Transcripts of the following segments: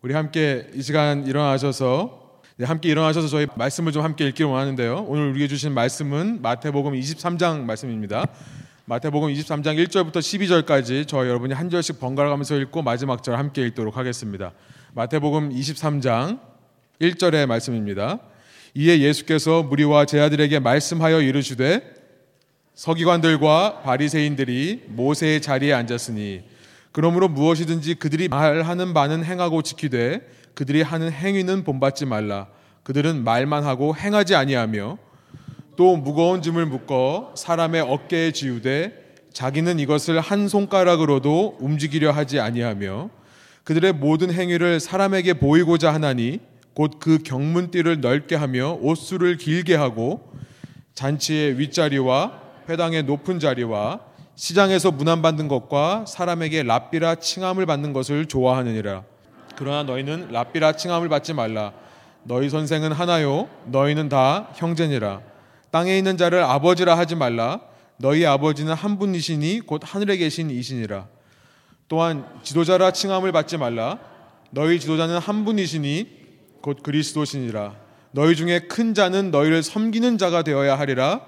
우리 함께 이 시간 일어나셔서 네, 함께 일어나셔서 저희 말씀을 좀 함께 읽기를 원하는데요. 오늘 우리에게 주신 말씀은 마태복음 23장 말씀입니다. 마태복음 23장 1절부터 12절까지 저 여러분이 한 절씩 번갈아 가면서 읽고 마지막 절 함께 읽도록 하겠습니다. 마태복음 23장 1절의 말씀입니다. 이에 예수께서 무리와 제자들에게 말씀하여 이르시되 서기관들과 바리새인들이 모세의 자리에 앉았으니 그러므로 무엇이든지 그들이 말하는 바는 행하고 지키되 그들이 하는 행위는 본받지 말라. 그들은 말만 하고 행하지 아니하며 또 무거운 짐을 묶어 사람의 어깨에 지우되 자기는 이것을 한 손가락으로도 움직이려 하지 아니하며 그들의 모든 행위를 사람에게 보이고자 하나니 곧 그 경문띠를 넓게 하며 옷수를 길게 하고 잔치의 윗자리와 회당의 높은 자리와 시장에서 문안받는 것과 사람에게 랍비라 칭함을 받는 것을 좋아하느니라. 그러나 너희는 랍비라 칭함을 받지 말라. 너희 선생은 하나요. 너희는 다 형제니라. 땅에 있는 자를 아버지라 하지 말라. 너희 아버지는 한 분이시니 곧 하늘에 계신 이시니라. 또한 지도자라 칭함을 받지 말라. 너희 지도자는 한 분이시니 곧 그리스도시니라. 너희 중에 큰 자는 너희를 섬기는 자가 되어야 하리라.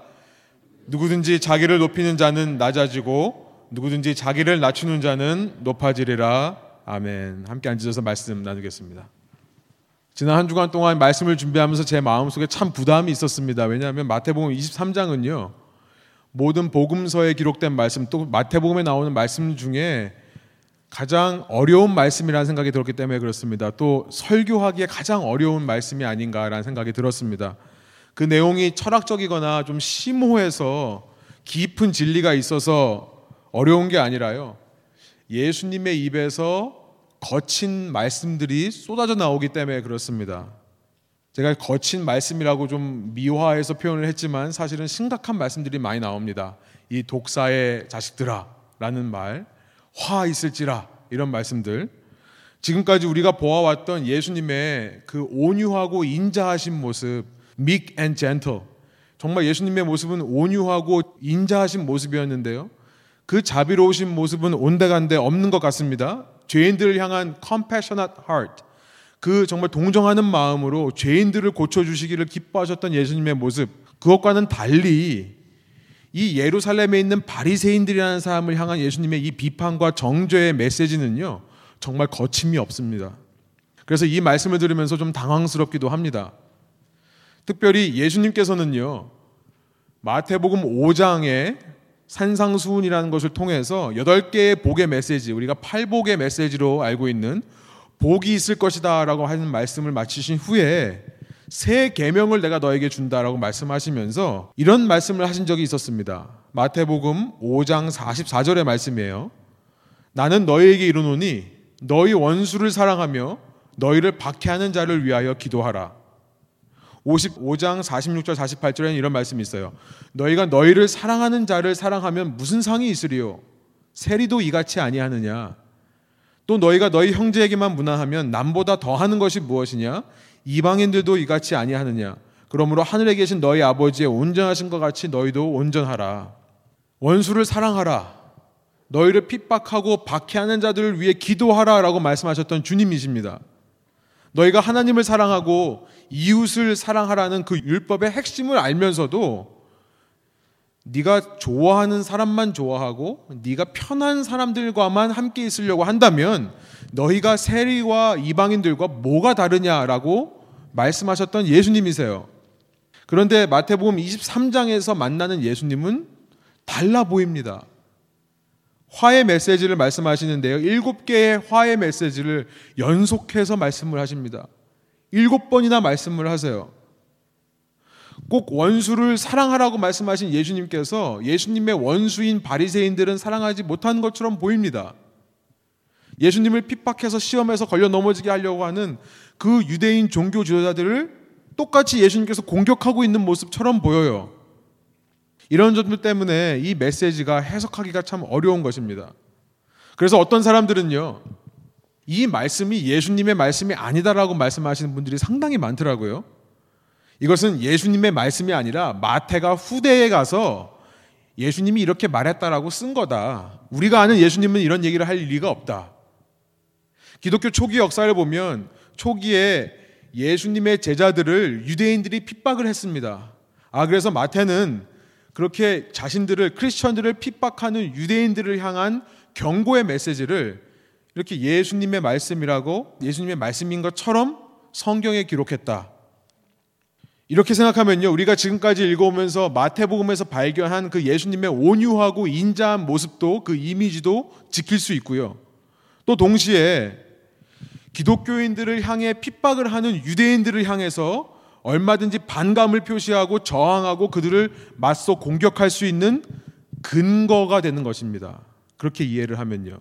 누구든지 자기를 높이는 자는 낮아지고 누구든지 자기를 낮추는 자는 높아지리라. 아멘. 함께 앉으셔서 말씀 나누겠습니다. 지난 한 주간 동안 말씀을 준비하면서 제 마음속에 참 부담이 있었습니다. 왜냐하면 마태복음 23장은요. 모든 복음서에 기록된 말씀 또 마태복음에 나오는 말씀 중에 가장 어려운 말씀이라는 생각이 들었기 때문에 그렇습니다. 또 설교하기에 가장 어려운 말씀이 아닌가라는 생각이 들었습니다. 그 내용이 철학적이거나 좀 심오해서 깊은 진리가 있어서 어려운 게 아니라요. 예수님의 입에서 거친 말씀들이 쏟아져 나오기 때문에 그렇습니다. 제가 거친 말씀이라고 좀 미화해서 표현을 했지만 사실은 심각한 말씀들이 많이 나옵니다. 이 독사의 자식들아 라는 말, 화 있을지라 이런 말씀들. 지금까지 우리가 보아왔던 예수님의 그 온유하고 인자하신 모습, meek and gentle. 정말 예수님의 모습은 온유하고 인자하신 모습이었는데요. 그 자비로우신 모습은 온데간데 없는 것 같습니다. 죄인들을 향한 compassionate heart. 그 정말 동정하는 마음으로 죄인들을 고쳐주시기를 기뻐하셨던 예수님의 모습. 그것과는 달리 이 예루살렘에 있는 바리새인들이라는 사람을 향한 예수님의 이 비판과 정죄의 메시지는요. 정말 거침이 없습니다. 그래서 이 말씀을 들으면서 좀 당황스럽기도 합니다. 특별히 예수님께서는요. 마태복음 5장에 산상수훈이라는 것을 통해서 여덟 개의 복의 메시지, 우리가 팔복의 메시지로 알고 있는 복이 있을 것이다라고 하는 말씀을 마치신 후에 새 계명을 내가 너에게 준다라고 말씀하시면서 이런 말씀을 하신 적이 있었습니다. 마태복음 5장 44절의 말씀이에요. 나는 너희에게 이르노니 너희 원수를 사랑하며 너희를 박해하는 자를 위하여 기도하라. 55장 46절 48절에는 이런 말씀이 있어요. 너희가 너희를 사랑하는 자를 사랑하면 무슨 상이 있으리요? 세리도 이같이 아니하느냐? 또 너희가 너희 형제에게만 문화하면 남보다 더하는 것이 무엇이냐? 이방인들도 이같이 아니하느냐? 그러므로 하늘에 계신 너희 아버지의 온전하신 것 같이 너희도 온전하라. 원수를 사랑하라. 너희를 핍박하고 박해하는 자들을 위해 기도하라라고 말씀하셨던 주님이십니다. 너희가 하나님을 사랑하고 이웃을 사랑하라는 그 율법의 핵심을 알면서도 네가 좋아하는 사람만 좋아하고 네가 편한 사람들과만 함께 있으려고 한다면 너희가 세리와 이방인들과 뭐가 다르냐라고 말씀하셨던 예수님이세요. 그런데 마태복음 23장에서 만나는 예수님은 달라 보입니다. 화의 메시지를 말씀하시는데요. 일곱 개의 화의 메시지를 연속해서 말씀을 하십니다. 일곱 번이나 말씀을 하세요. 꼭 원수를 사랑하라고 말씀하신 예수님께서 예수님의 원수인 바리새인들은 사랑하지 못하는 것처럼 보입니다. 예수님을 핍박해서 시험에서 걸려 넘어지게 하려고 하는 그 유대인 종교 지도자들을 똑같이 예수님께서 공격하고 있는 모습처럼 보여요. 이런 점들 때문에 이 메시지가 해석하기가 참 어려운 것입니다. 그래서 어떤 사람들은요, 이 말씀이 예수님의 말씀이 아니다라고 말씀하시는 분들이 상당히 많더라고요. 이것은 예수님의 말씀이 아니라 마태가 후대에 가서 예수님이 이렇게 말했다라고 쓴 거다. 우리가 아는 예수님은 이런 얘기를 할 리가 없다. 기독교 초기 역사를 보면 초기에 예수님의 제자들을 유대인들이 핍박을 했습니다. 아 그래서 마태는 그렇게 자신들을 크리스천들을 핍박하는 유대인들을 향한 경고의 메시지를 이렇게 예수님의 말씀이라고 예수님의 말씀인 것처럼 성경에 기록했다. 이렇게 생각하면요. 우리가 지금까지 읽어오면서 마태복음에서 발견한 그 예수님의 온유하고 인자한 모습도 그 이미지도 지킬 수 있고요. 또 동시에 기독교인들을 향해 핍박을 하는 유대인들을 향해서 얼마든지 반감을 표시하고 저항하고 그들을 맞서 공격할 수 있는 근거가 되는 것입니다. 그렇게 이해를 하면요.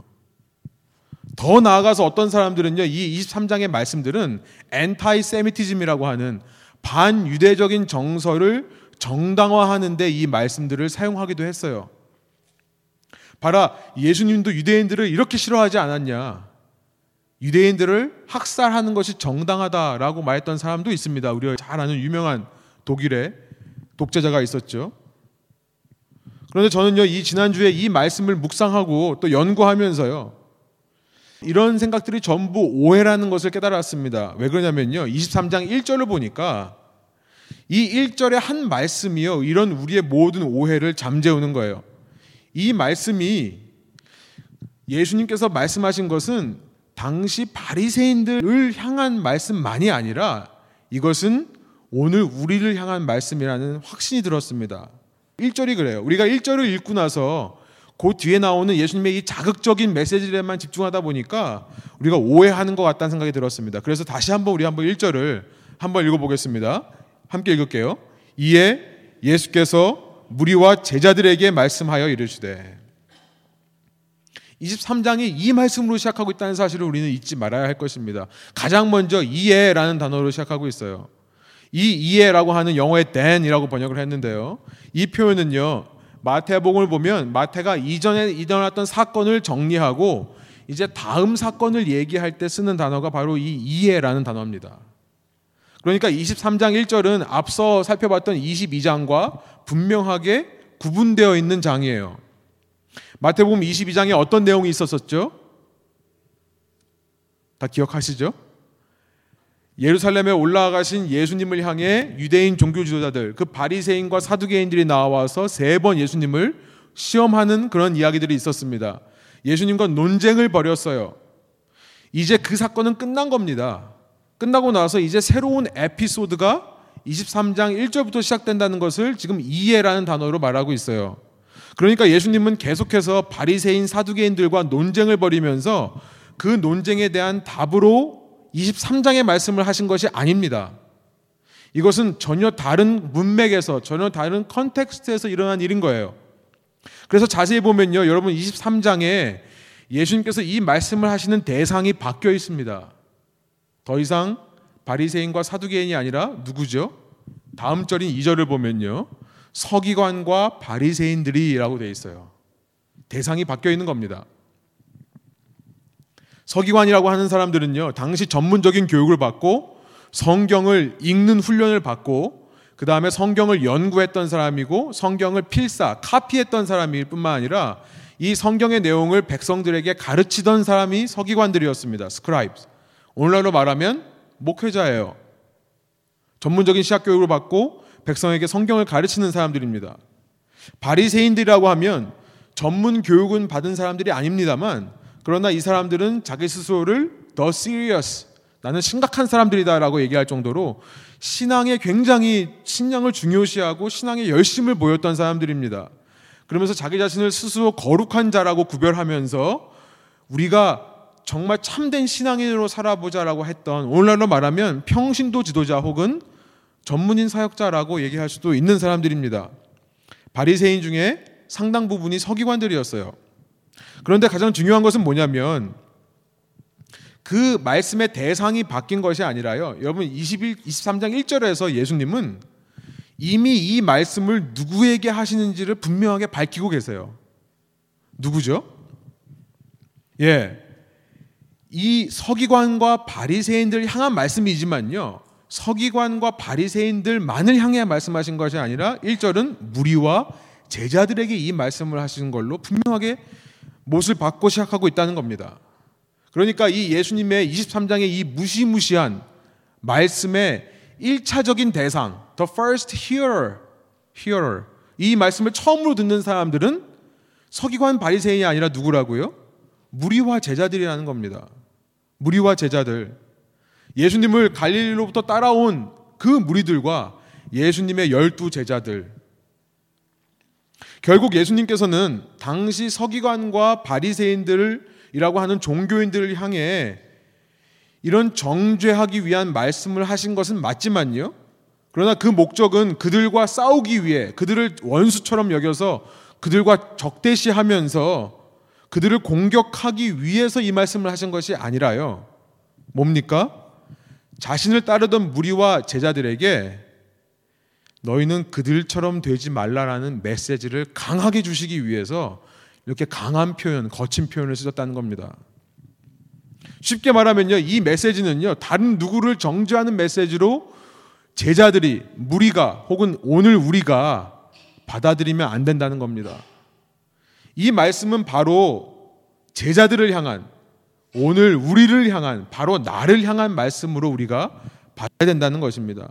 더 나아가서 어떤 사람들은요, 이 23장의 말씀들은 엔타이 세미티즘이라고 하는 반유대적인 정서를 정당화하는데 이 말씀들을 사용하기도 했어요. 봐라, 예수님도 유대인들을 이렇게 싫어하지 않았냐. 유대인들을 학살하는 것이 정당하다라고 말했던 사람도 있습니다. 우리가 잘 아는 유명한 독일의 독재자가 있었죠. 그런데 저는요, 이 지난주에 이 말씀을 묵상하고 또 연구하면서요, 이런 생각들이 전부 오해라는 것을 깨달았습니다. 왜 그러냐면요, 23장 1절을 보니까 이 1절의 한 말씀이요, 이런 우리의 모든 오해를 잠재우는 거예요. 이 말씀이 예수님께서 말씀하신 것은 당시 바리새인들을 향한 말씀만이 아니라 이것은 오늘 우리를 향한 말씀이라는 확신이 들었습니다. 1절이 그래요. 우리가 1절을 읽고 나서 그 뒤에 나오는 예수님의 이 자극적인 메시지에만 집중하다 보니까 우리가 오해하는 것 같다는 생각이 들었습니다. 그래서 다시 한번 우리 한번 1절을 한번 읽어보겠습니다. 함께 읽을게요. 이에 예수께서 무리와 제자들에게 말씀하여 이르시되 23장이 이 말씀으로 시작하고 있다는 사실을 우리는 잊지 말아야 할 것입니다. 가장 먼저 이해라는 단어로 시작하고 있어요. 이 이해라고 하는 영어의 then이라고 번역을 했는데요. 이 표현은요. 마태복음을 보면 마태가 이전에 일어났던 사건을 정리하고 이제 다음 사건을 얘기할 때 쓰는 단어가 바로 이 이해라는 단어입니다. 그러니까 23장 1절은 앞서 살펴봤던 22장과 분명하게 구분되어 있는 장이에요. 마태복음 22장에 어떤 내용이 있었었죠? 다 기억하시죠? 예루살렘에 올라가신 예수님을 향해 유대인 종교 지도자들, 그 바리새인과 사두개인들이 나와서 세 번 예수님을 시험하는 그런 이야기들이 있었습니다. 예수님과 논쟁을 벌였어요. 이제 그 사건은 끝난 겁니다. 끝나고 나서 이제 새로운 에피소드가 23장 1절부터 시작된다는 것을 지금 이해라는 단어로 말하고 있어요. 그러니까 예수님은 계속해서 바리새인 사두개인들과 논쟁을 벌이면서 그 논쟁에 대한 답으로 23장의 말씀을 하신 것이 아닙니다. 이것은 전혀 다른 문맥에서 전혀 다른 컨텍스트에서 일어난 일인 거예요. 그래서 자세히 보면요. 여러분 23장에 예수님께서 이 말씀을 하시는 대상이 바뀌어 있습니다. 더 이상 바리새인과 사두개인이 아니라 누구죠? 다음 절인 2절을 보면요. 서기관과 바리새인들이라고 되어 있어요. 대상이 바뀌어 있는 겁니다. 서기관이라고 하는 사람들은요, 당시 전문적인 교육을 받고 성경을 읽는 훈련을 받고 그 다음에 성경을 연구했던 사람이고 성경을 필사, 카피했던 사람일 뿐만 아니라 이 성경의 내용을 백성들에게 가르치던 사람이 서기관들이었습니다. scribe. 오늘날로 말하면 목회자예요. 전문적인 신학 교육을 받고 백성에게 성경을 가르치는 사람들입니다. 바리새인들이라고 하면 전문 교육은 받은 사람들이 아닙니다만 그러나 이 사람들은 자기 스스로를 더 serious 나는 심각한 사람들이다라고 얘기할 정도로 신앙에 굉장히 신앙을 중요시하고 신앙에 열심을 보였던 사람들입니다. 그러면서 자기 자신을 스스로 거룩한 자라고 구별하면서 우리가 정말 참된 신앙인으로 살아보자라고 했던 오늘날로 말하면 평신도 지도자 혹은 전문인 사역자라고 얘기할 수도 있는 사람들입니다. 바리새인 중에 상당 부분이 서기관들이었어요. 그런데 가장 중요한 것은 뭐냐면 그 말씀의 대상이 바뀐 것이 아니라요. 여러분 21 23장 1절에서 예수님은 이미 이 말씀을 누구에게 하시는지를 분명하게 밝히고 계세요. 누구죠? 예. 이 서기관과 바리새인들 향한 말씀이지만요. 서기관과 바리새인들만을 향해 말씀하신 것이 아니라 1절은 무리와 제자들에게 이 말씀을 하시는 걸로 분명하게 못을 받고 시작하고 있다는 겁니다. 그러니까 이 예수님의 23장의 이 무시무시한 말씀의 1차적인 대상, the first hearer, hearer. 이 말씀을 처음으로 듣는 사람들은 서기관 바리새인이 아니라 누구라고요? 무리와 제자들이라는 겁니다. 무리와 제자들. 예수님을 갈릴리로부터 따라온 그 무리들과 예수님의 열두 제자들. 결국 예수님께서는 당시 서기관과 바리새인들이라고 하는 종교인들을 향해 이런 정죄하기 위한 말씀을 하신 것은 맞지만요. 그러나 그 목적은 그들과 싸우기 위해 그들을 원수처럼 여겨서 그들과 적대시하면서 그들을 공격하기 위해서 이 말씀을 하신 것이 아니라요. 뭡니까? 자신을 따르던 무리와 제자들에게 너희는 그들처럼 되지 말라라는 메시지를 강하게 주시기 위해서 이렇게 강한 표현, 거친 표현을 쓰셨다는 겁니다. 쉽게 말하면요, 이 메시지는요, 다른 누구를 정죄하는 메시지로 제자들이, 무리가, 혹은 오늘 우리가 받아들이면 안 된다는 겁니다. 이 말씀은 바로 제자들을 향한, 오늘 우리를 향한, 바로 나를 향한 말씀으로 우리가 받아야 된다는 것입니다.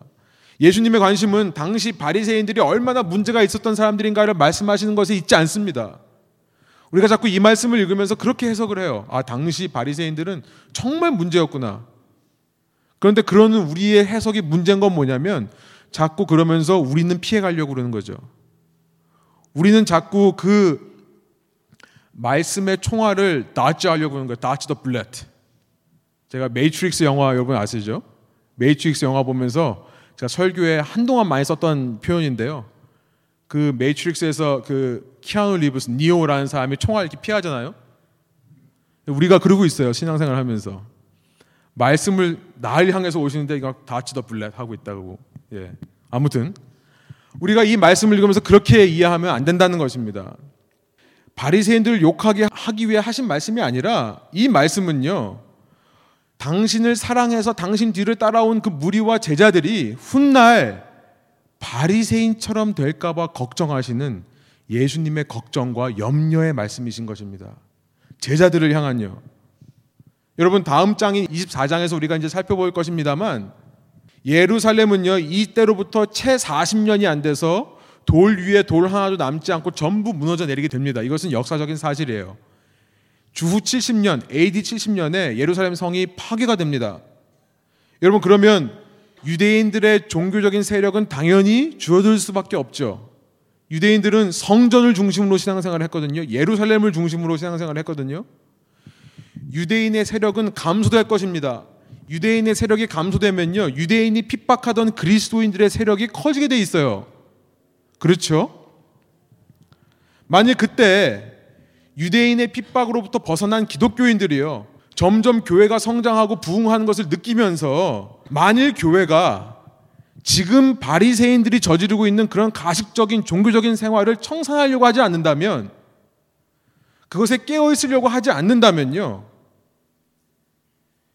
예수님의 관심은 당시 바리새인들이 얼마나 문제가 있었던 사람들인가를 말씀하시는 것에 있지 않습니다. 우리가 자꾸 이 말씀을 읽으면서 그렇게 해석을 해요. 아, 당시 바리새인들은 정말 문제였구나. 그런데 그러는 우리의 해석이 문제인 건 뭐냐면 자꾸 그러면서 우리는 피해 가려고 그러는 거죠. 우리는 자꾸 그 말씀의 총알을 dodge 하려고 하는 거예요. dodge the bullet. 제가 메이트릭스 영화 여러분 아시죠? 메이트릭스 영화 보면서 제가 설교에 한동안 많이 썼던 표현인데요. 그 메이트릭스에서 그 키아누 리브스 니오라는 사람이 총알 이렇게 피하잖아요. 우리가 그러고 있어요. 신앙생활 하면서. 말씀을 나를 향해서 오시는데 이거 다치더 블렛 하고 있다고. 예. 아무튼 우리가 이 말씀을 읽으면서 그렇게 이해하면 안 된다는 것입니다. 바리새인들을 욕하게 하기 위해 하신 말씀이 아니라 이 말씀은요. 당신을 사랑해서 당신 뒤를 따라온 그 무리와 제자들이 훗날 바리새인처럼 될까 봐 걱정하시는 예수님의 걱정과 염려의 말씀이신 것입니다. 제자들을 향한요. 여러분 다음 장인 24장에서 우리가 이제 살펴볼 것입니다만 예루살렘은요 이때로부터 채 40년이 안 돼서 돌 위에 돌 하나도 남지 않고 전부 무너져 내리게 됩니다. 이것은 역사적인 사실이에요. 주후 70년 AD 70년에 예루살렘 성이 파괴가 됩니다. 여러분 그러면 유대인들의 종교적인 세력은 당연히 줄어들 수밖에 없죠. 유대인들은 성전을 중심으로 신앙생활을 했거든요. 예루살렘을 중심으로 신앙생활을 했거든요. 유대인의 세력은 감소될 것입니다. 유대인의 세력이 감소되면요. 유대인이 핍박하던 그리스도인들의 세력이 커지게 돼 있어요. 그렇죠? 만일 그때 유대인의 핍박으로부터 벗어난 기독교인들이요. 점점 교회가 성장하고 부흥하는 것을 느끼면서 만일 교회가 지금 바리새인들이 저지르고 있는 그런 가식적인 종교적인 생활을 청산하려고 하지 않는다면 그것에 깨어 있으려고 하지 않는다면요.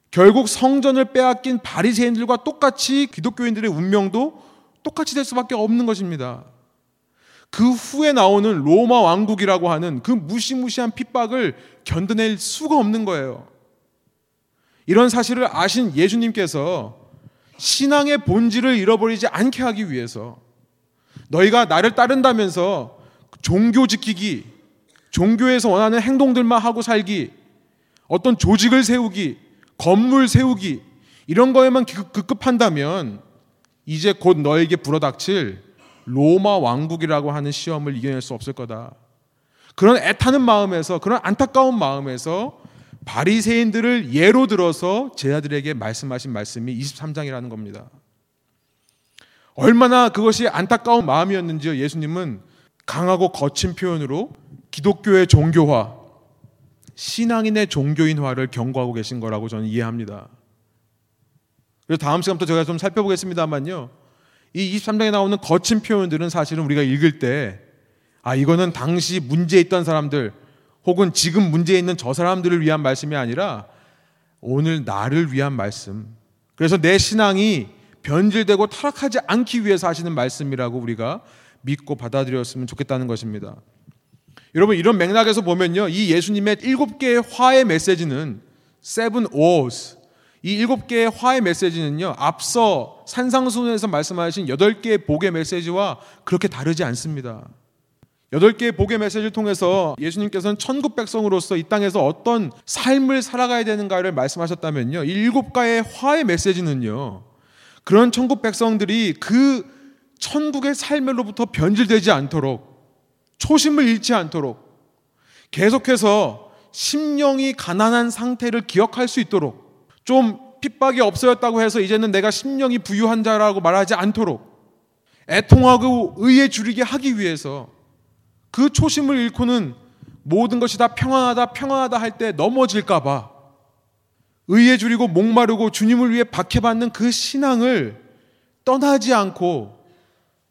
결국 성전을 빼앗긴 바리새인들과 똑같이 기독교인들의 운명도 똑같이 될 수밖에 없는 것입니다. 그 후에 나오는 로마 왕국이라고 하는 그 무시무시한 핍박을 견뎌낼 수가 없는 거예요. 이런 사실을 아신 예수님께서 신앙의 본질을 잃어버리지 않게 하기 위해서 너희가 나를 따른다면서 종교 지키기, 종교에서 원하는 행동들만 하고 살기, 어떤 조직을 세우기, 건물 세우기, 이런 거에만 급급한다면 이제 곧 너에게 불어닥칠 로마 왕국이라고 하는 시험을 이겨낼 수 없을 거다. 그런 애타는 마음에서, 그런 안타까운 마음에서 바리새인들을 예로 들어서 제자들에게 말씀하신 말씀이 23장이라는 겁니다. 얼마나 그것이 안타까운 마음이었는지요. 예수님은 강하고 거친 표현으로 기독교의 종교화, 신앙인의 종교인화를 경고하고 계신 거라고 저는 이해합니다. 그래서 다음 시간부터 제가 좀 살펴보겠습니다만요. 이 23장에 나오는 거친 표현들은 사실은 우리가 읽을 때, 아, 이거는 당시 문제 있던 사람들, 혹은 지금 문제 있는 저 사람들을 위한 말씀이 아니라 오늘 나를 위한 말씀. 그래서 내 신앙이 변질되고 타락하지 않기 위해서 하시는 말씀이라고 우리가 믿고 받아들였으면 좋겠다는 것입니다. 여러분 이런 맥락에서 보면요. 이 예수님의 일곱 개의 화의 메시지는 seven oars. 이 일곱 개의 화의 메시지는요, 앞서 산상순에서 말씀하신 여덟 개의 복의 메시지와 그렇게 다르지 않습니다. 여덟 개의 복의 메시지를 통해서 예수님께서는 천국 백성으로서 이 땅에서 어떤 삶을 살아가야 되는가를 말씀하셨다면요. 일곱 가의 화의 메시지는요. 그런 천국 백성들이 그 천국의 삶으로부터 변질되지 않도록 초심을 잃지 않도록 계속해서 심령이 가난한 상태를 기억할 수 있도록 좀 핍박이 없어졌다고 해서 이제는 내가 심령이 부유한 자라고 말하지 않도록 애통하고 의에 줄이게 하기 위해서 그 초심을 잃고는 모든 것이 다 평안하다 평안하다 할 때 넘어질까봐 의에 줄이고 목마르고 주님을 위해 박해받는 그 신앙을 떠나지 않고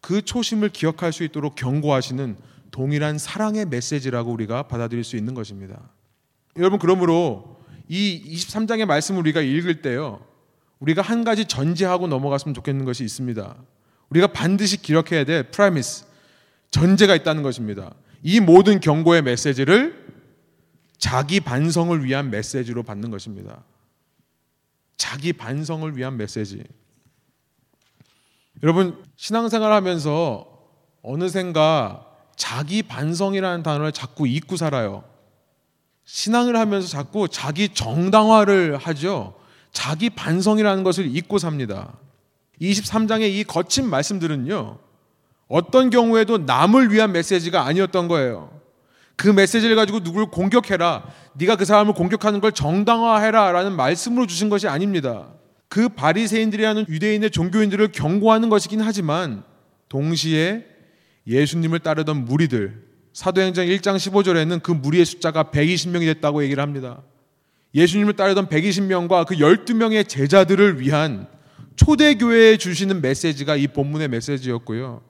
그 초심을 기억할 수 있도록 경고하시는 동일한 사랑의 메시지라고 우리가 받아들일 수 있는 것입니다. 여러분 그러므로 이 23장의 말씀을 우리가 읽을 때요. 우리가 한 가지 전제하고 넘어갔으면 좋겠는 것이 있습니다. 우리가 반드시 기억해야 될 프라미스 전제가 있다는 것입니다. 이 모든 경고의 메시지를 자기 반성을 위한 메시지로 받는 것입니다. 자기 반성을 위한 메시지. 여러분 신앙생활 하면서 어느샌가 자기 반성이라는 단어를 자꾸 잊고 살아요. 신앙을 하면서 자꾸 자기 정당화를 하죠. 자기 반성이라는 것을 잊고 삽니다. 23장의 이 거친 말씀들은요. 어떤 경우에도 남을 위한 메시지가 아니었던 거예요. 그 메시지를 가지고 누구를 공격해라. 네가 그 사람을 공격하는 걸 정당화해라라는 말씀으로 주신 것이 아닙니다. 그 바리새인들이라는 유대인의 종교인들을 경고하는 것이긴 하지만 동시에 예수님을 따르던 무리들 사도행전 1장 15절에는 그 무리의 숫자가 120명이 됐다고 얘기를 합니다. 예수님을 따르던 120명과 그 12명의 제자들을 위한 초대교회에 주시는 메시지가 이 본문의 메시지였고요.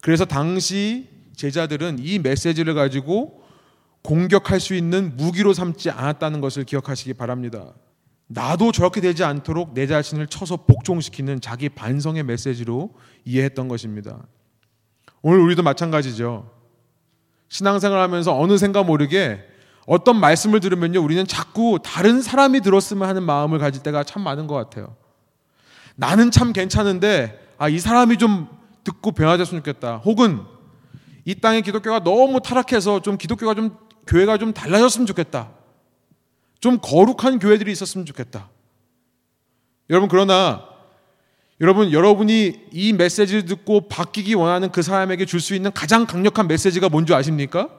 그래서 당시 제자들은 이 메시지를 가지고 공격할 수 있는 무기로 삼지 않았다는 것을 기억하시기 바랍니다. 나도 저렇게 되지 않도록 내 자신을 쳐서 복종시키는 자기 반성의 메시지로 이해했던 것입니다. 오늘 우리도 마찬가지죠. 신앙생활 하면서 어느샌가 모르게 어떤 말씀을 들으면요, 우리는 자꾸 다른 사람이 들었으면 하는 마음을 가질 때가 참 많은 것 같아요. 나는 참 괜찮은데, 아, 이 사람이 좀 듣고 변화됐으면 좋겠다. 혹은 이 땅의 기독교가 너무 타락해서 좀 기독교가 좀 교회가 좀 달라졌으면 좋겠다. 좀 거룩한 교회들이 있었으면 좋겠다. 여러분 그러나 여러분 여러분이 이 메시지를 듣고 바뀌기 원하는 그 사람에게 줄 수 있는 가장 강력한 메시지가 뭔지 아십니까?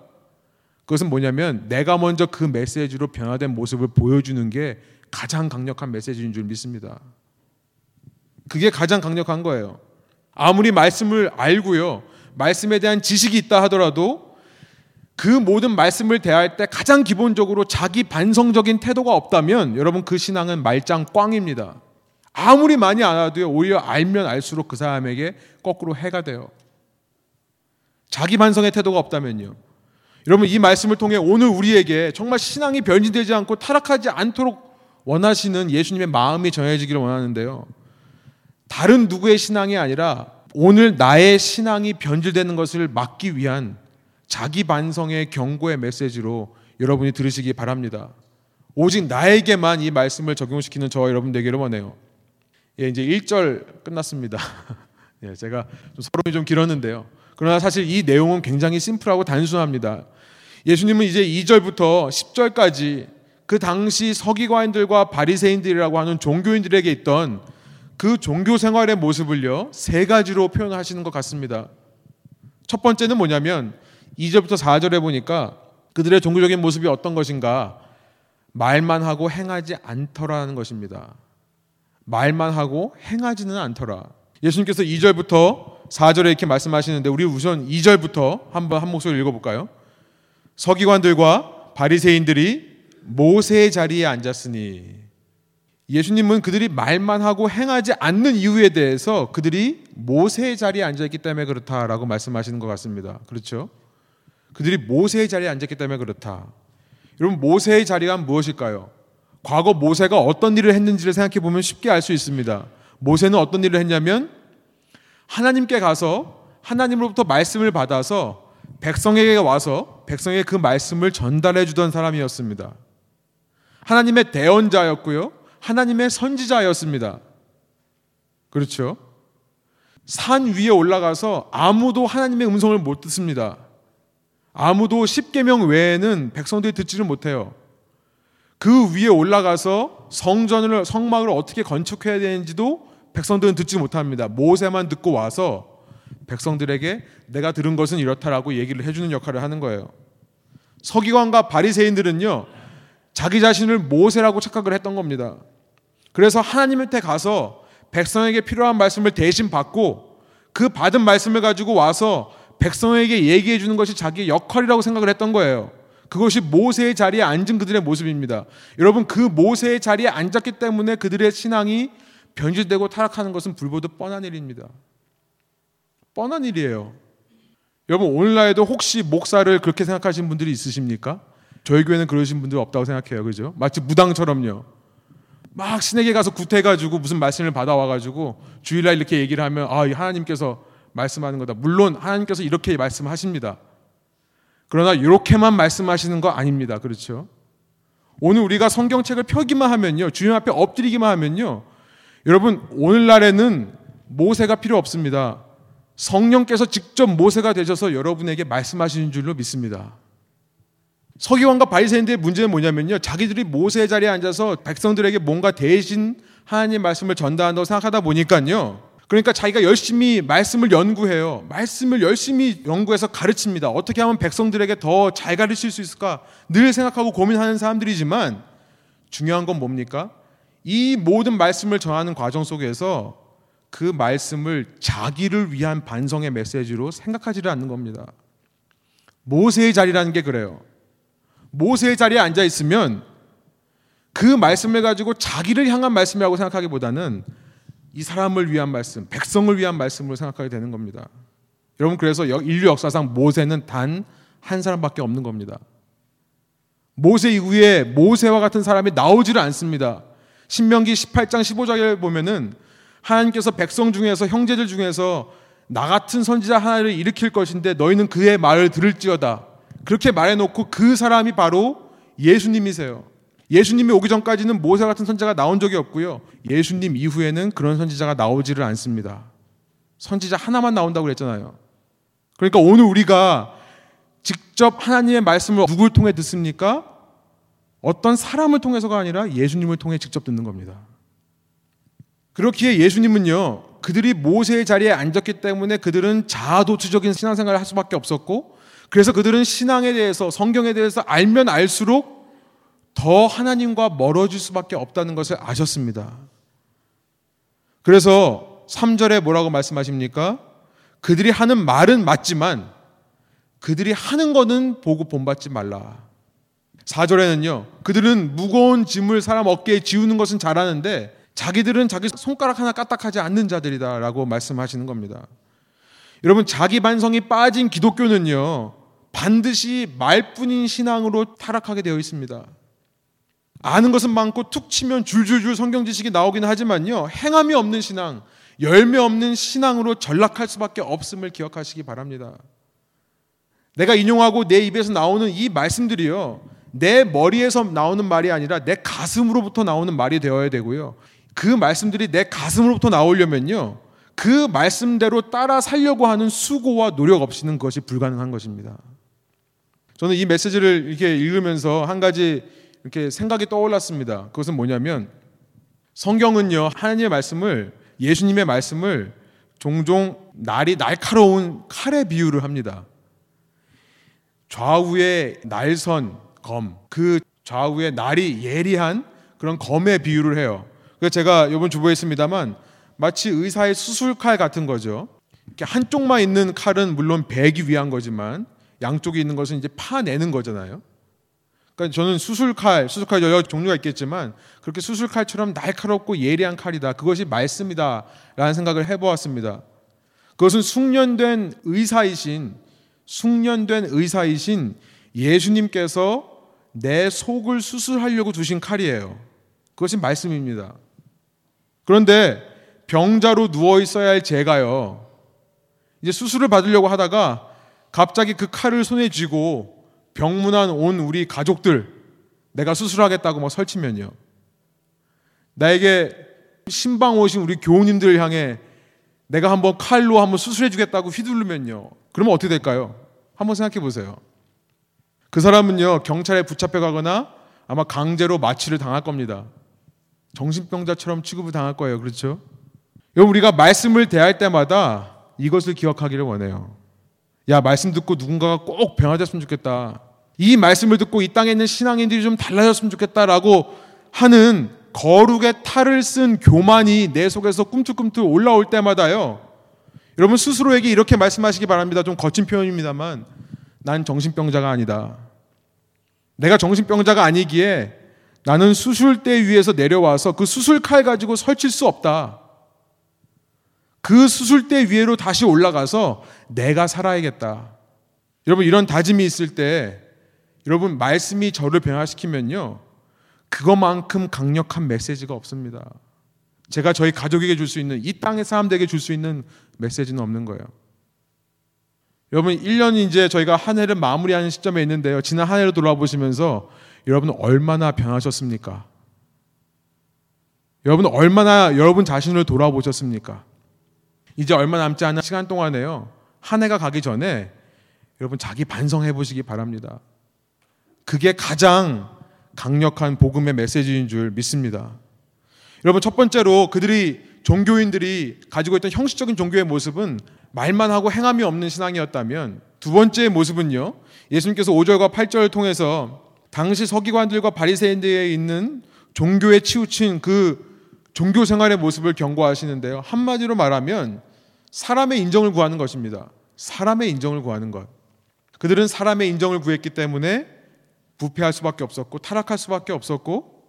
그것은 뭐냐면 내가 먼저 그 메시지로 변화된 모습을 보여주는 게 가장 강력한 메시지인 줄 믿습니다. 그게 가장 강력한 거예요. 아무리 말씀을 알고요. 말씀에 대한 지식이 있다 하더라도 그 모든 말씀을 대할 때 가장 기본적으로 자기 반성적인 태도가 없다면 여러분 그 신앙은 말짱 꽝입니다. 아무리 많이 알아도요. 오히려 알면 알수록 그 사람에게 거꾸로 해가 돼요. 자기 반성의 태도가 없다면요. 여러분 이 말씀을 통해 오늘 우리에게 정말 신앙이 변질되지 않고 타락하지 않도록 원하시는 예수님의 마음이 전해지기를 원하는데요. 다른 누구의 신앙이 아니라 오늘 나의 신앙이 변질되는 것을 막기 위한 자기 반성의 경고의 메시지로 여러분이 들으시기 바랍니다. 오직 나에게만 이 말씀을 적용시키는 저와 여러분 되기를 원해요. 예, 이제 1절 끝났습니다. 예, 제가 좀 서론이 좀 길었는데요. 그러나 사실 이 내용은 굉장히 심플하고 단순합니다. 예수님은 이제 2절부터 10절까지 그 당시 서기관들과 바리새인들이라고 하는 종교인들에게 있던 그 종교 생활의 모습을요, 세 가지로 표현하시는 것 같습니다. 첫 번째는 뭐냐면, 2절부터 4절에 보니까 그들의 종교적인 모습이 어떤 것인가, 말만 하고 행하지 않더라는 것입니다. 말만 하고 행하지는 않더라. 예수님께서 2절부터 4절에 이렇게 말씀하시는데, 우리 우선 2절부터 한번 한 목소리 읽어볼까요? 서기관들과 바리새인들이 모세의 자리에 앉았으니 예수님은 그들이 말만 하고 행하지 않는 이유에 대해서 그들이 모세의 자리에 앉아있기 때문에 그렇다라고 말씀하시는 것 같습니다. 그렇죠? 그들이 모세의 자리에 앉았기 때문에 그렇다. 여러분, 모세의 자리가 무엇일까요? 과거 모세가 어떤 일을 했는지를 생각해 보면 쉽게 알 수 있습니다. 모세는 어떤 일을 했냐면 하나님께 가서 하나님으로부터 말씀을 받아서 백성에게 와서 백성에게 그 말씀을 전달해 주던 사람이었습니다. 하나님의 대언자였고요. 하나님의 선지자였습니다. 그렇죠? 산 위에 올라가서 아무도 하나님의 음성을 못 듣습니다. 아무도 십계명 외에는 백성들이 듣지를 못해요. 그 위에 올라가서 성전을 성막을 어떻게 건축해야 되는지도 백성들은 듣지 못합니다. 모세만 듣고 와서 백성들에게 내가 들은 것은 이렇다라고 얘기를 해주는 역할을 하는 거예요. 서기관과 바리새인들은요 자기 자신을 모세라고 착각을 했던 겁니다. 그래서 하나님한테 가서 백성에게 필요한 말씀을 대신 받고 그 받은 말씀을 가지고 와서 백성에게 얘기해 주는 것이 자기의 역할이라고 생각을 했던 거예요. 그것이 모세의 자리에 앉은 그들의 모습입니다. 여러분 그 모세의 자리에 앉았기 때문에 그들의 신앙이 변질되고 타락하는 것은 불보듯 뻔한 일입니다. 뻔한 일이에요. 여러분 오늘날에도 혹시 목사를 그렇게 생각하시는 분들이 있으십니까? 저희 교회는 그러신 분들 없다고 생각해요. 그죠? 마치 무당처럼요. 막 신에게 가서 구태가지고 무슨 말씀을 받아와가지고 주일날 이렇게 얘기를 하면 아 하나님께서 말씀하는 거다. 물론 하나님께서 이렇게 말씀하십니다. 그러나 이렇게만 말씀하시는 거 아닙니다. 그렇죠? 오늘 우리가 성경책을 펴기만 하면요. 주님 앞에 엎드리기만 하면요. 여러분, 오늘날에는 모세가 필요 없습니다. 성령께서 직접 모세가 되셔서 여러분에게 말씀하시는 줄로 믿습니다. 서기관과 바리새인들의 문제는 뭐냐면요. 자기들이 모세의 자리에 앉아서 백성들에게 뭔가 대신 하나님 말씀을 전달한다고 생각하다 보니까요. 그러니까 자기가 열심히 말씀을 연구해요. 말씀을 열심히 연구해서 가르칩니다. 어떻게 하면 백성들에게 더 잘 가르칠 수 있을까 늘 생각하고 고민하는 사람들이지만 중요한 건 뭡니까? 이 모든 말씀을 전하는 과정 속에서 그 말씀을 자기를 위한 반성의 메시지로 생각하지를 않는 겁니다. 모세의 자리라는 게 그래요. 모세의 자리에 앉아 있으면 그 말씀을 가지고 자기를 향한 말씀이라고 생각하기보다는 이 사람을 위한 말씀, 백성을 위한 말씀으로 생각하게 되는 겁니다. 여러분 그래서 인류 역사상 모세는 단 한 사람밖에 없는 겁니다. 모세 이후에 모세와 같은 사람이 나오지를 않습니다. 신명기 18장 15절에 보면은 하나님께서 백성 중에서 형제들 중에서 나 같은 선지자 하나를 일으킬 것인데 너희는 그의 말을 들을지어다. 그렇게 말해 놓고 그 사람이 바로 예수님이세요. 예수님이 오기 전까지는 모세 같은 선지자가 나온 적이 없고요. 예수님 이후에는 그런 선지자가 나오지를 않습니다. 선지자 하나만 나온다고 그랬잖아요. 그러니까 오늘 우리가 직접 하나님의 말씀을 누굴 통해 듣습니까? 어떤 사람을 통해서가 아니라 예수님을 통해 직접 듣는 겁니다. 그렇기에 예수님은요, 그들이 모세의 자리에 앉았기 때문에 그들은 자아도취적인 신앙생활을 할 수밖에 없었고, 그래서 그들은 신앙에 대해서, 성경에 대해서 알면 알수록 더 하나님과 멀어질 수밖에 없다는 것을 아셨습니다. 그래서 3절에 뭐라고 말씀하십니까? 그들이 하는 말은 맞지만 그들이 하는 거는 보고 본받지 말라. 4절에는요, 그들은 무거운 짐을 사람 어깨에 지우는 것은 잘하는데 자기들은 자기 손가락 하나 까딱하지 않는 자들이다라고 말씀하시는 겁니다. 여러분, 자기 반성이 빠진 기독교는요, 반드시 말뿐인 신앙으로 타락하게 되어 있습니다. 아는 것은 많고 툭 치면 줄줄줄 성경 지식이 나오긴 하지만요. 행함이 없는 신앙, 열매 없는 신앙으로 전락할 수밖에 없음을 기억하시기 바랍니다. 내가 인용하고 내 입에서 나오는 이 말씀들이요. 내 머리에서 나오는 말이 아니라 내 가슴으로부터 나오는 말이 되어야 되고요. 그 말씀들이 내 가슴으로부터 나오려면요. 그 말씀대로 따라 살려고 하는 수고와 노력 없이는 그것이 불가능한 것입니다. 저는 이 메시지를 이렇게 읽으면서 한 가지 이렇게 생각이 떠올랐습니다. 그것은 뭐냐면 성경은요 하나님의 말씀을 예수님의 말씀을 종종 날이 날카로운 칼에 비유를 합니다. 좌우의 날선 검, 그 좌우의 날이 예리한 그런 검에 비유를 해요. 그래서 제가 이번 주보에 있습니다만 마치 의사의 수술칼 같은 거죠. 한쪽만 있는 칼은 물론 베기 위한 거지만 양쪽에 있는 것은 이제 파내는 거잖아요. 그러니까 저는 수술칼, 수술칼 여러 종류가 있겠지만 그렇게 수술칼처럼 날카롭고 예리한 칼이다. 그것이 말씀이다 라는 생각을 해보았습니다. 그것은 숙련된 의사이신 숙련된 의사이신 예수님께서 내 속을 수술하려고 두신 칼이에요. 그것이 말씀입니다. 그런데 병자로 누워 있어야 할 제가요. 이제 수술을 받으려고 하다가 갑자기 그 칼을 손에 쥐고 병문안 온 우리 가족들 내가 수술하겠다고 막 설치면요. 나에게 신방 오신 우리 교우님들을 향해 내가 한번 칼로 한번 수술해 주겠다고 휘두르면요. 그러면 어떻게 될까요? 한번 생각해 보세요. 그 사람은요, 경찰에 붙잡혀 가거나 아마 강제로 마취를 당할 겁니다. 정신병자처럼 취급을 당할 거예요. 그렇죠? 여러분, 우리가 말씀을 대할 때마다 이것을 기억하기를 원해요. 야, 말씀 듣고 누군가가 꼭 변화됐으면 좋겠다. 이 말씀을 듣고 이 땅에 있는 신앙인들이 좀 달라졌으면 좋겠다라고 하는 거룩의 탈을 쓴 교만이 내 속에서 꿈틀꿈틀 올라올 때마다요. 여러분 스스로에게 이렇게 말씀하시기 바랍니다. 좀 거친 표현입니다만 난 정신병자가 아니다. 내가 정신병자가 아니기에 나는 수술대 위에서 내려와서 그 수술칼 가지고 설칠 수 없다. 그 수술대 위로 다시 올라가서 내가 살아야겠다. 여러분 이런 다짐이 있을 때 여러분 말씀이 저를 변화시키면요. 그것만큼 강력한 메시지가 없습니다. 제가 저희 가족에게 줄 수 있는 이 땅의 사람들에게 줄 수 있는 메시지는 없는 거예요. 여러분 1년 이제 저희가 한 해를 마무리하는 시점에 있는데요. 지난 한 해를 돌아보시면서 여러분 얼마나 변하셨습니까? 여러분 얼마나 여러분 자신을 돌아보셨습니까? 이제 얼마 남지 않은 시간 동안에요. 한 해가 가기 전에 여러분 자기 반성해 보시기 바랍니다. 그게 가장 강력한 복음의 메시지인 줄 믿습니다. 여러분 첫 번째로 그들이 종교인들이 가지고 있던 형식적인 종교의 모습은 말만 하고 행함이 없는 신앙이었다면 두 번째 모습은요. 예수님께서 5절과 8절을 통해서 당시 서기관들과 바리새인들에 있는 종교에 치우친 그 종교 생활의 모습을 경고하시는데요. 한마디로 말하면 사람의 인정을 구하는 것입니다. 사람의 인정을 구하는 것. 그들은 사람의 인정을 구했기 때문에 부패할 수밖에 없었고 타락할 수밖에 없었고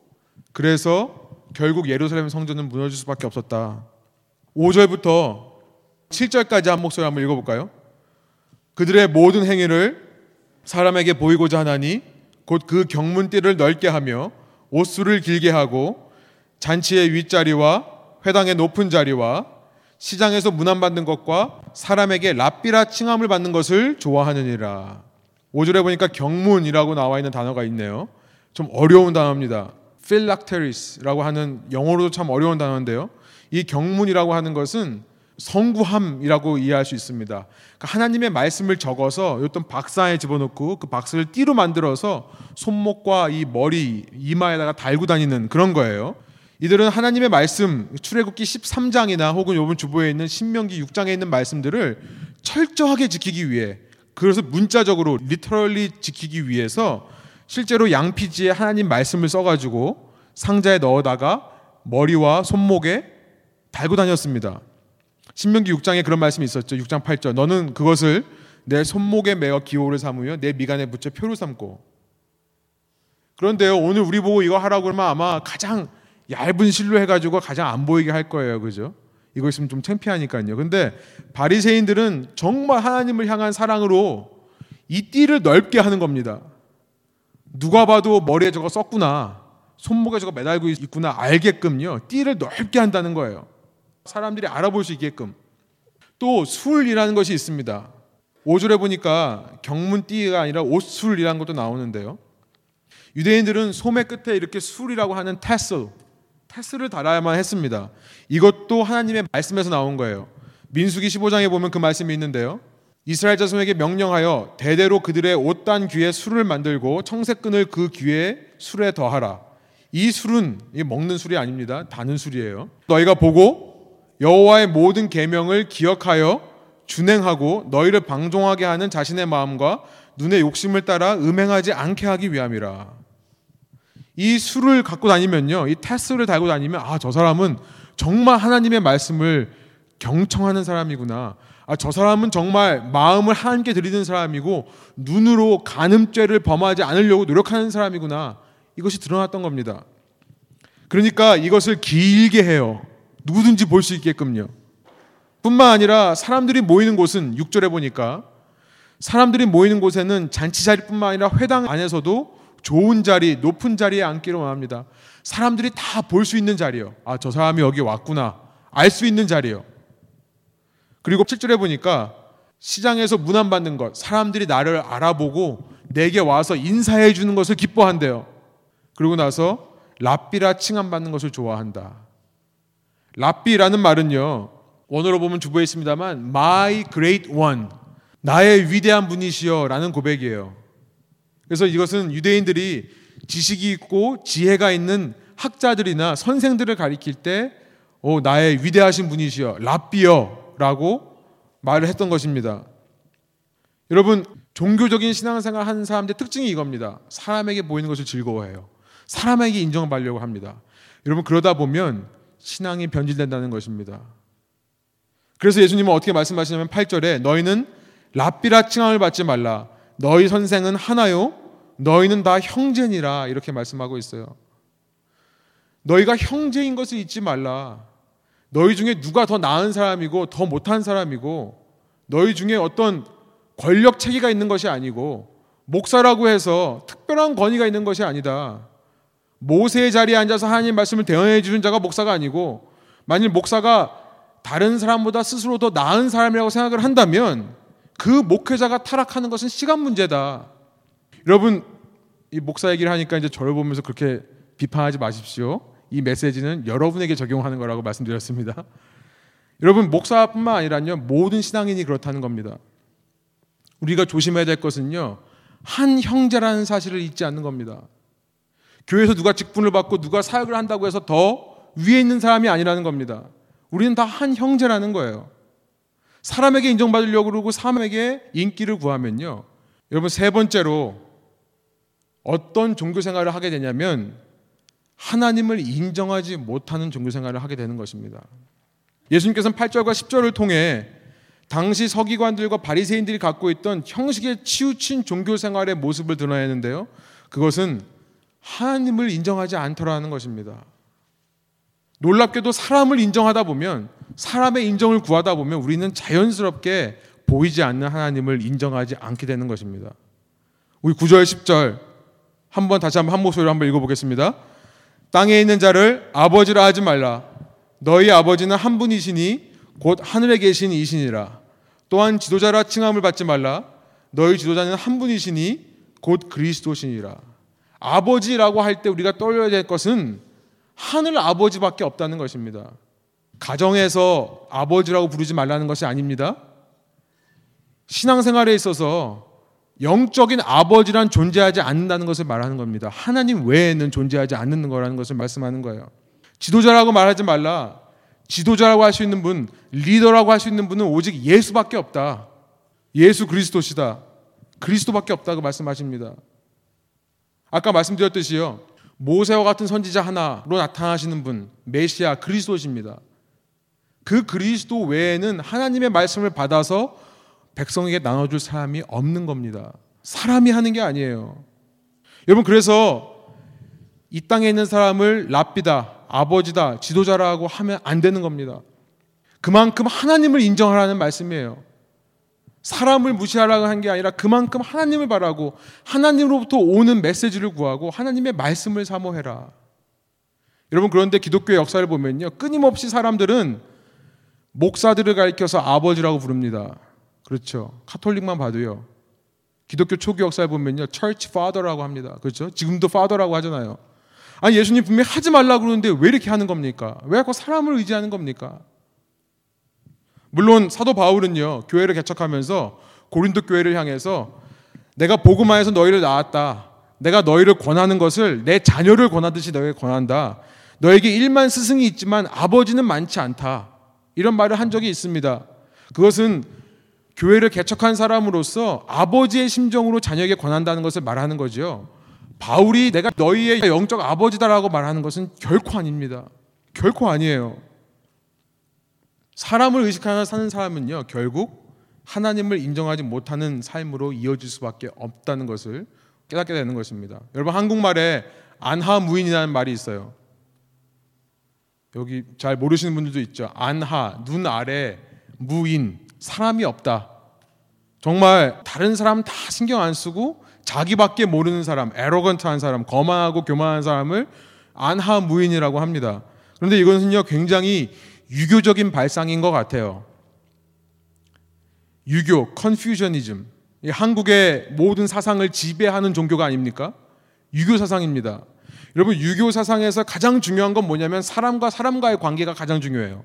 그래서 결국 예루살렘 성전은 무너질 수밖에 없었다. 5절부터 7절까지 한 목소리 한번 읽어볼까요? 그들의 모든 행위를 사람에게 보이고자 하나니 곧 그 경문띠를 넓게 하며 옷수를 길게 하고 잔치의 윗자리와 회당의 높은 자리와 시장에서 문안 받는 것과 사람에게 랍비라 칭함을 받는 것을 좋아하느니라. 5절에 보니까 경문이라고 나와 있는 단어가 있네요. 좀 어려운 단어입니다. phylacteris라고 하는 영어로도 참 어려운 단어인데요. 이 경문이라고 하는 것은 성구함이라고 이해할 수 있습니다. 그러니까 하나님의 말씀을 적어서 어떤 박스에 집어넣고 그 박스를 띠로 만들어서 손목과 이 머리, 이마에다가 달고 다니는 그런 거예요. 이들은 하나님의 말씀, 출애굽기 13장이나 혹은 요번 주보에 있는 신명기 6장에 있는 말씀들을 철저하게 지키기 위해 그래서 문자적으로 리터럴리 지키기 위해서 실제로 양피지에 하나님 말씀을 써가지고 상자에 넣어다가 머리와 손목에 달고 다녔습니다. 신명기 6장에 그런 말씀이 있었죠. 6장 8절. 너는 그것을 내 손목에 매어 기호를 삼으며 내 미간에 붙여 표를 삼고. 그런데요, 오늘 우리 보고 이거 하라고 그러면 아마 가장 얇은 실로 해가지고 가장 안 보이게 할 거예요. 그죠? 이거 있으면 좀 창피하니까요. 근데 바리새인들은 정말 하나님을 향한 사랑으로 이 띠를 넓게 하는 겁니다. 누가 봐도 머리에 저거 썼구나. 손목에 저거 매달고 있구나 알게끔요. 띠를 넓게 한다는 거예요. 사람들이 알아볼 수 있게끔. 또 술이라는 것이 있습니다. 5절에 보니까 경문띠가 아니라 옷술이라는 것도 나오는데요. 유대인들은 소매 끝에 이렇게 술이라고 하는 테슬, 테슬을 달아야만 했습니다. 이것도 하나님의 말씀에서 나온 거예요. 민수기 15장에 보면 그 말씀이 있는데요. 이스라엘 자손에게 명령하여 대대로 그들의 옷단 귀에 술을 만들고 청색끈을 그 귀에 술에 더하라. 이 술은 먹는 술이 아닙니다. 다는 술이에요. 너희가 보고 여호와의 모든 계명을 기억하여 준행하고 너희를 방종하게 하는 자신의 마음과 눈의 욕심을 따라 음행하지 않게 하기 위함이라. 이 술을 갖고 다니면요, 이 테스를 달고 다니면 아 저 사람은 정말 하나님의 말씀을 경청하는 사람이구나. 아, 저 사람은 정말 마음을 하나님께 드리는 사람이고 눈으로 간음죄를 범하지 않으려고 노력하는 사람이구나. 이것이 드러났던 겁니다. 그러니까 이것을 길게 해요. 누구든지 볼 수 있게끔요. 뿐만 아니라 사람들이 모이는 곳은 6절에 보니까 사람들이 모이는 곳에는 잔치 자리뿐만 아니라 회당 안에서도 좋은 자리, 높은 자리에 앉기를 원합니다. 사람들이 다 볼 수 있는 자리요. 아, 저 사람이 여기 왔구나. 알 수 있는 자리요. 그리고 7절에 보니까 시장에서 문안 받는 것, 사람들이 나를 알아보고 내게 와서 인사해 주는 것을 기뻐한대요. 그리고 나서 랍비라 칭함받는 것을 좋아한다. 랍비라는 말은요. 원어로 보면 주부에 있습니다만 my great one 나의 위대한 분이시여 라는 고백이에요. 그래서 이것은 유대인들이 지식이 있고 지혜가 있는 학자들이나 선생들을 가리킬 때 오, 나의 위대하신 분이시여 랍비여 라고 말을 했던 것입니다. 여러분 종교적인 신앙생활 하는 사람들의 특징이 이겁니다. 사람에게 보이는 것을 즐거워해요. 사람에게 인정받려고 합니다. 여러분 그러다 보면 신앙이 변질된다는 것입니다. 그래서 예수님은 어떻게 말씀하시냐면 8절에 너희는 랍비라 칭함을 받지 말라. 너희 선생은 하나요. 너희는 다 형제니라 이렇게 말씀하고 있어요. 너희가 형제인 것을 잊지 말라. 너희 중에 누가 더 나은 사람이고 더 못한 사람이고 너희 중에 어떤 권력 체계가 있는 것이 아니고 목사라고 해서 특별한 권위가 있는 것이 아니다. 모세의 자리에 앉아서 하나님 말씀을 대언해 주는 자가 목사가 아니고 만일 목사가 다른 사람보다 스스로 더 나은 사람이라고 생각을 한다면 그 목회자가 타락하는 것은 시간 문제다. 여러분 이 목사 얘기를 하니까 이제 저를 보면서 그렇게 비판하지 마십시오. 이 메시지는 여러분에게 적용하는 거라고 말씀드렸습니다. 여러분 목사뿐만 아니라요 모든 신앙인이 그렇다는 겁니다. 우리가 조심해야 될 것은요 한 형제라는 사실을 잊지 않는 겁니다. 교회에서 누가 직분을 받고 누가 사역을 한다고 해서 더 위에 있는 사람이 아니라는 겁니다. 우리는 다 한 형제라는 거예요. 사람에게 인정받으려고 그러고 사람에게 인기를 구하면요. 여러분 세 번째로 어떤 종교 생활을 하게 되냐면 하나님을 인정하지 못하는 종교 생활을 하게 되는 것입니다. 예수님께서는 8절과 10절을 통해 당시 서기관들과 바리새인들이 갖고 있던 형식에 치우친 종교 생활의 모습을 드러내는데요. 그것은 하나님을 인정하지 않더라는 것입니다. 놀랍게도 사람을 인정하다 보면 사람의 인정을 구하다 보면 우리는 자연스럽게 보이지 않는 하나님을 인정하지 않게 되는 것입니다. 우리 9절 10절 한번 다시 한번 한 목소리로 한번 읽어보겠습니다. 땅에 있는 자를 아버지라 하지 말라. 너희 아버지는 한 분이시니 곧 하늘에 계신 이신이라. 또한 지도자라 칭함을 받지 말라. 너희 지도자는 한 분이시니 곧 그리스도시니라. 아버지라고 할 때 우리가 떠올려야 될 것은 하늘 아버지밖에 없다는 것입니다. 가정에서 아버지라고 부르지 말라는 것이 아닙니다. 신앙생활에 있어서 영적인 아버지란 존재하지 않는다는 것을 말하는 겁니다. 하나님 외에는 존재하지 않는 거라는 것을 말씀하는 거예요. 지도자라고 말하지 말라. 지도자라고 할 수 있는 분, 리더라고 할 수 있는 분은 오직 예수밖에 없다. 예수 그리스도시다. 그리스도밖에 없다고 말씀하십니다. 아까 말씀드렸듯이요. 모세와 같은 선지자 하나로 나타나시는 분, 메시아 그리스도십니다. 그 그리스도 외에는 하나님의 말씀을 받아서 백성에게 나눠줄 사람이 없는 겁니다. 사람이 하는 게 아니에요. 여러분, 그래서 이 땅에 있는 사람을 랍비다, 아버지다, 지도자라고 하면 안 되는 겁니다. 그만큼 하나님을 인정하라는 말씀이에요. 사람을 무시하라고 한 게 아니라 그만큼 하나님을 바라고 하나님으로부터 오는 메시지를 구하고 하나님의 말씀을 사모해라. 여러분 그런데 기독교 역사를 보면요. 끊임없이 사람들은 목사들을 가리켜서 아버지라고 부릅니다. 그렇죠. 카톨릭만 봐도요. 기독교 초기 역사에 보면요. church father라고 합니다. 그렇죠? 지금도 father라고 하잖아요. 아니 예수님 분명히 하지 말라고 그러는데 왜 이렇게 하는 겁니까? 왜 자꾸 사람을 의지하는 겁니까? 물론 사도 바울은요 교회를 개척하면서 고린도 교회를 향해서 내가 복음화에서 너희를 낳았다. 내가 너희를 권하는 것을 내 자녀를 권하듯이 너에게 권한다. 너에게 일만 스승이 있지만 아버지는 많지 않다. 이런 말을 한 적이 있습니다. 그것은 교회를 개척한 사람으로서 아버지의 심정으로 자녀에게 권한다는 것을 말하는 거죠. 바울이 내가 너희의 영적 아버지다라고 말하는 것은 결코 아닙니다. 결코 아니에요. 사람을 의식하며 사는 사람은요, 결국 하나님을 인정하지 못하는 삶으로 이어질 수밖에 없다는 것을 깨닫게 되는 것입니다. 여러분, 한국말에 안하무인이라는 말이 있어요. 여기 잘 모르시는 분들도 있죠. 안하, 눈 아래, 무인, 사람이 없다. 정말 다른 사람 다 신경 안 쓰고 자기밖에 모르는 사람, 에로건트한 사람, 거만하고 교만한 사람을 안하무인이라고 합니다. 그런데 이것은요 굉장히 유교적인 발상인 것 같아요. 유교, 컨퓨저니즘. 한국의 모든 사상을 지배하는 종교가 아닙니까? 유교 사상입니다. 여러분 유교 사상에서 가장 중요한 건 뭐냐면 사람과 사람과의 관계가 가장 중요해요.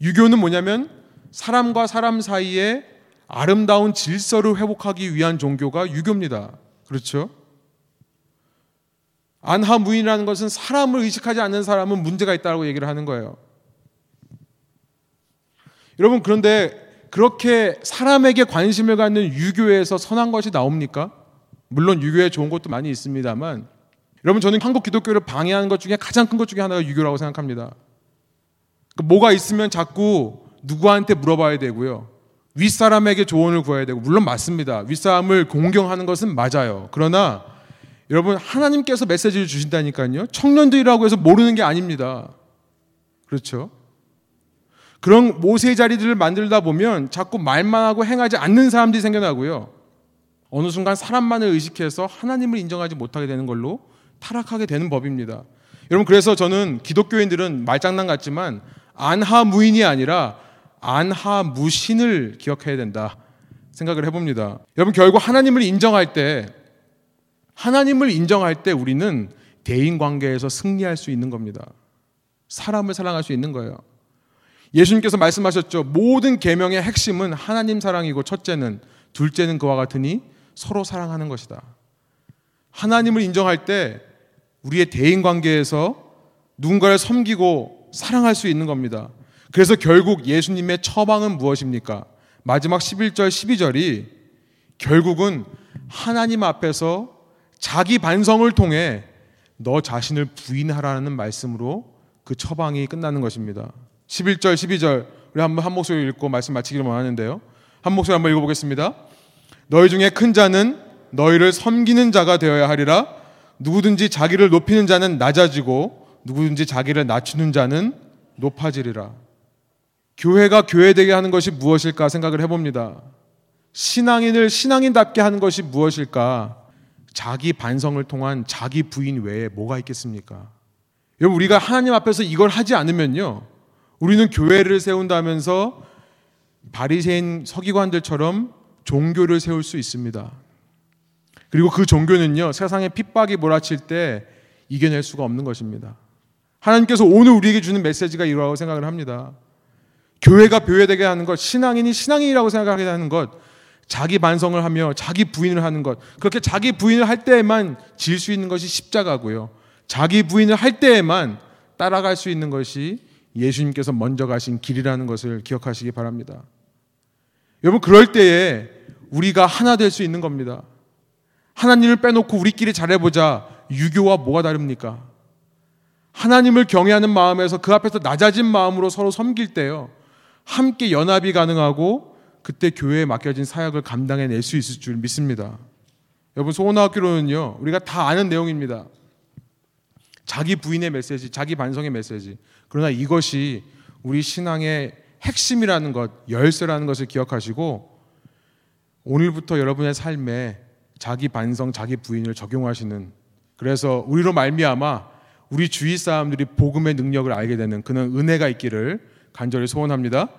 유교는 뭐냐면 사람과 사람 사이에 아름다운 질서를 회복하기 위한 종교가 유교입니다. 그렇죠? 안하 무인이라는 것은 사람을 의식하지 않는 사람은 문제가 있다고 얘기를 하는 거예요. 여러분 그런데 그렇게 사람에게 관심을 갖는 유교에서 선한 것이 나옵니까? 물론 유교에 좋은 것도 많이 있습니다만 여러분 저는 한국 기독교를 방해하는 것 중에 가장 큰 것 중에 하나가 유교라고 생각합니다. 그 뭐가 있으면 자꾸 누구한테 물어봐야 되고요. 윗사람에게 조언을 구해야 되고 물론 맞습니다. 윗사람을 공경하는 것은 맞아요. 그러나 여러분 하나님께서 메시지를 주신다니까요. 청년들이라고 해서 모르는 게 아닙니다. 그렇죠? 그런 모세의 자리들을 만들다 보면 자꾸 말만 하고 행하지 않는 사람들이 생겨나고요. 어느 순간 사람만을 의식해서 하나님을 인정하지 못하게 되는 걸로 타락하게 되는 법입니다. 여러분 그래서 저는 기독교인들은 말장난 같지만 안하무인이 아니라 안하무신을 기억해야 된다 생각을 해봅니다. 여러분 결국 하나님을 인정할 때 하나님을 인정할 때 우리는 대인 관계에서 승리할 수 있는 겁니다. 사람을 사랑할 수 있는 거예요. 예수님께서 말씀하셨죠. 모든 계명의 핵심은 하나님 사랑이고 첫째는 둘째는 그와 같으니 서로 사랑하는 것이다. 하나님을 인정할 때 우리의 대인 관계에서 누군가를 섬기고 사랑할 수 있는 겁니다. 그래서 결국 예수님의 처방은 무엇입니까? 마지막 11절, 12절이 결국은 하나님 앞에서 자기 반성을 통해 너 자신을 부인하라는 말씀으로 그 처방이 끝나는 것입니다. 11절, 12절 우리 한번 한 목소리 읽고 말씀 마치기를 원하는데요. 한 목소리 한번 읽어보겠습니다. 너희 중에 큰 자는 너희를 섬기는 자가 되어야 하리라. 누구든지 자기를 높이는 자는 낮아지고 누구든지 자기를 낮추는 자는 높아지리라. 교회가 교회되게 하는 것이 무엇일까 생각을 해봅니다. 신앙인을 신앙인답게 하는 것이 무엇일까? 자기 반성을 통한 자기 부인 외에 뭐가 있겠습니까? 여러분 우리가 하나님 앞에서 이걸 하지 않으면요. 우리는 교회를 세운다면서 바리새인 서기관들처럼 종교를 세울 수 있습니다. 그리고 그 종교는요, 세상에 핍박이 몰아칠 때 이겨낼 수가 없는 것입니다. 하나님께서 오늘 우리에게 주는 메시지가 이러하고 생각을 합니다. 교회가 교회되게 하는 것, 신앙인이 신앙인이라고 생각하게 하는 것, 자기 반성을 하며 자기 부인을 하는 것, 그렇게 자기 부인을 할 때에만 질 수 있는 것이 십자가고요. 자기 부인을 할 때에만 따라갈 수 있는 것이 예수님께서 먼저 가신 길이라는 것을 기억하시기 바랍니다. 여러분, 그럴 때에 우리가 하나 될 수 있는 겁니다. 하나님을 빼놓고 우리끼리 잘해보자. 유교와 뭐가 다릅니까? 하나님을 경외하는 마음에서 그 앞에서 낮아진 마음으로 서로 섬길 때요. 함께 연합이 가능하고 그때 교회에 맡겨진 사역을 감당해낼 수 있을 줄 믿습니다. 여러분, 소원학교로는요, 우리가 다 아는 내용입니다. 자기 부인의 메시지, 자기 반성의 메시지. 그러나 이것이 우리 신앙의 핵심이라는 것, 열쇠라는 것을 기억하시고 오늘부터 여러분의 삶에 자기 반성, 자기 부인을 적용하시는 그래서 우리로 말미암아 우리 주위 사람들이 복음의 능력을 알게 되는 그런 은혜가 있기를 간절히 소원합니다.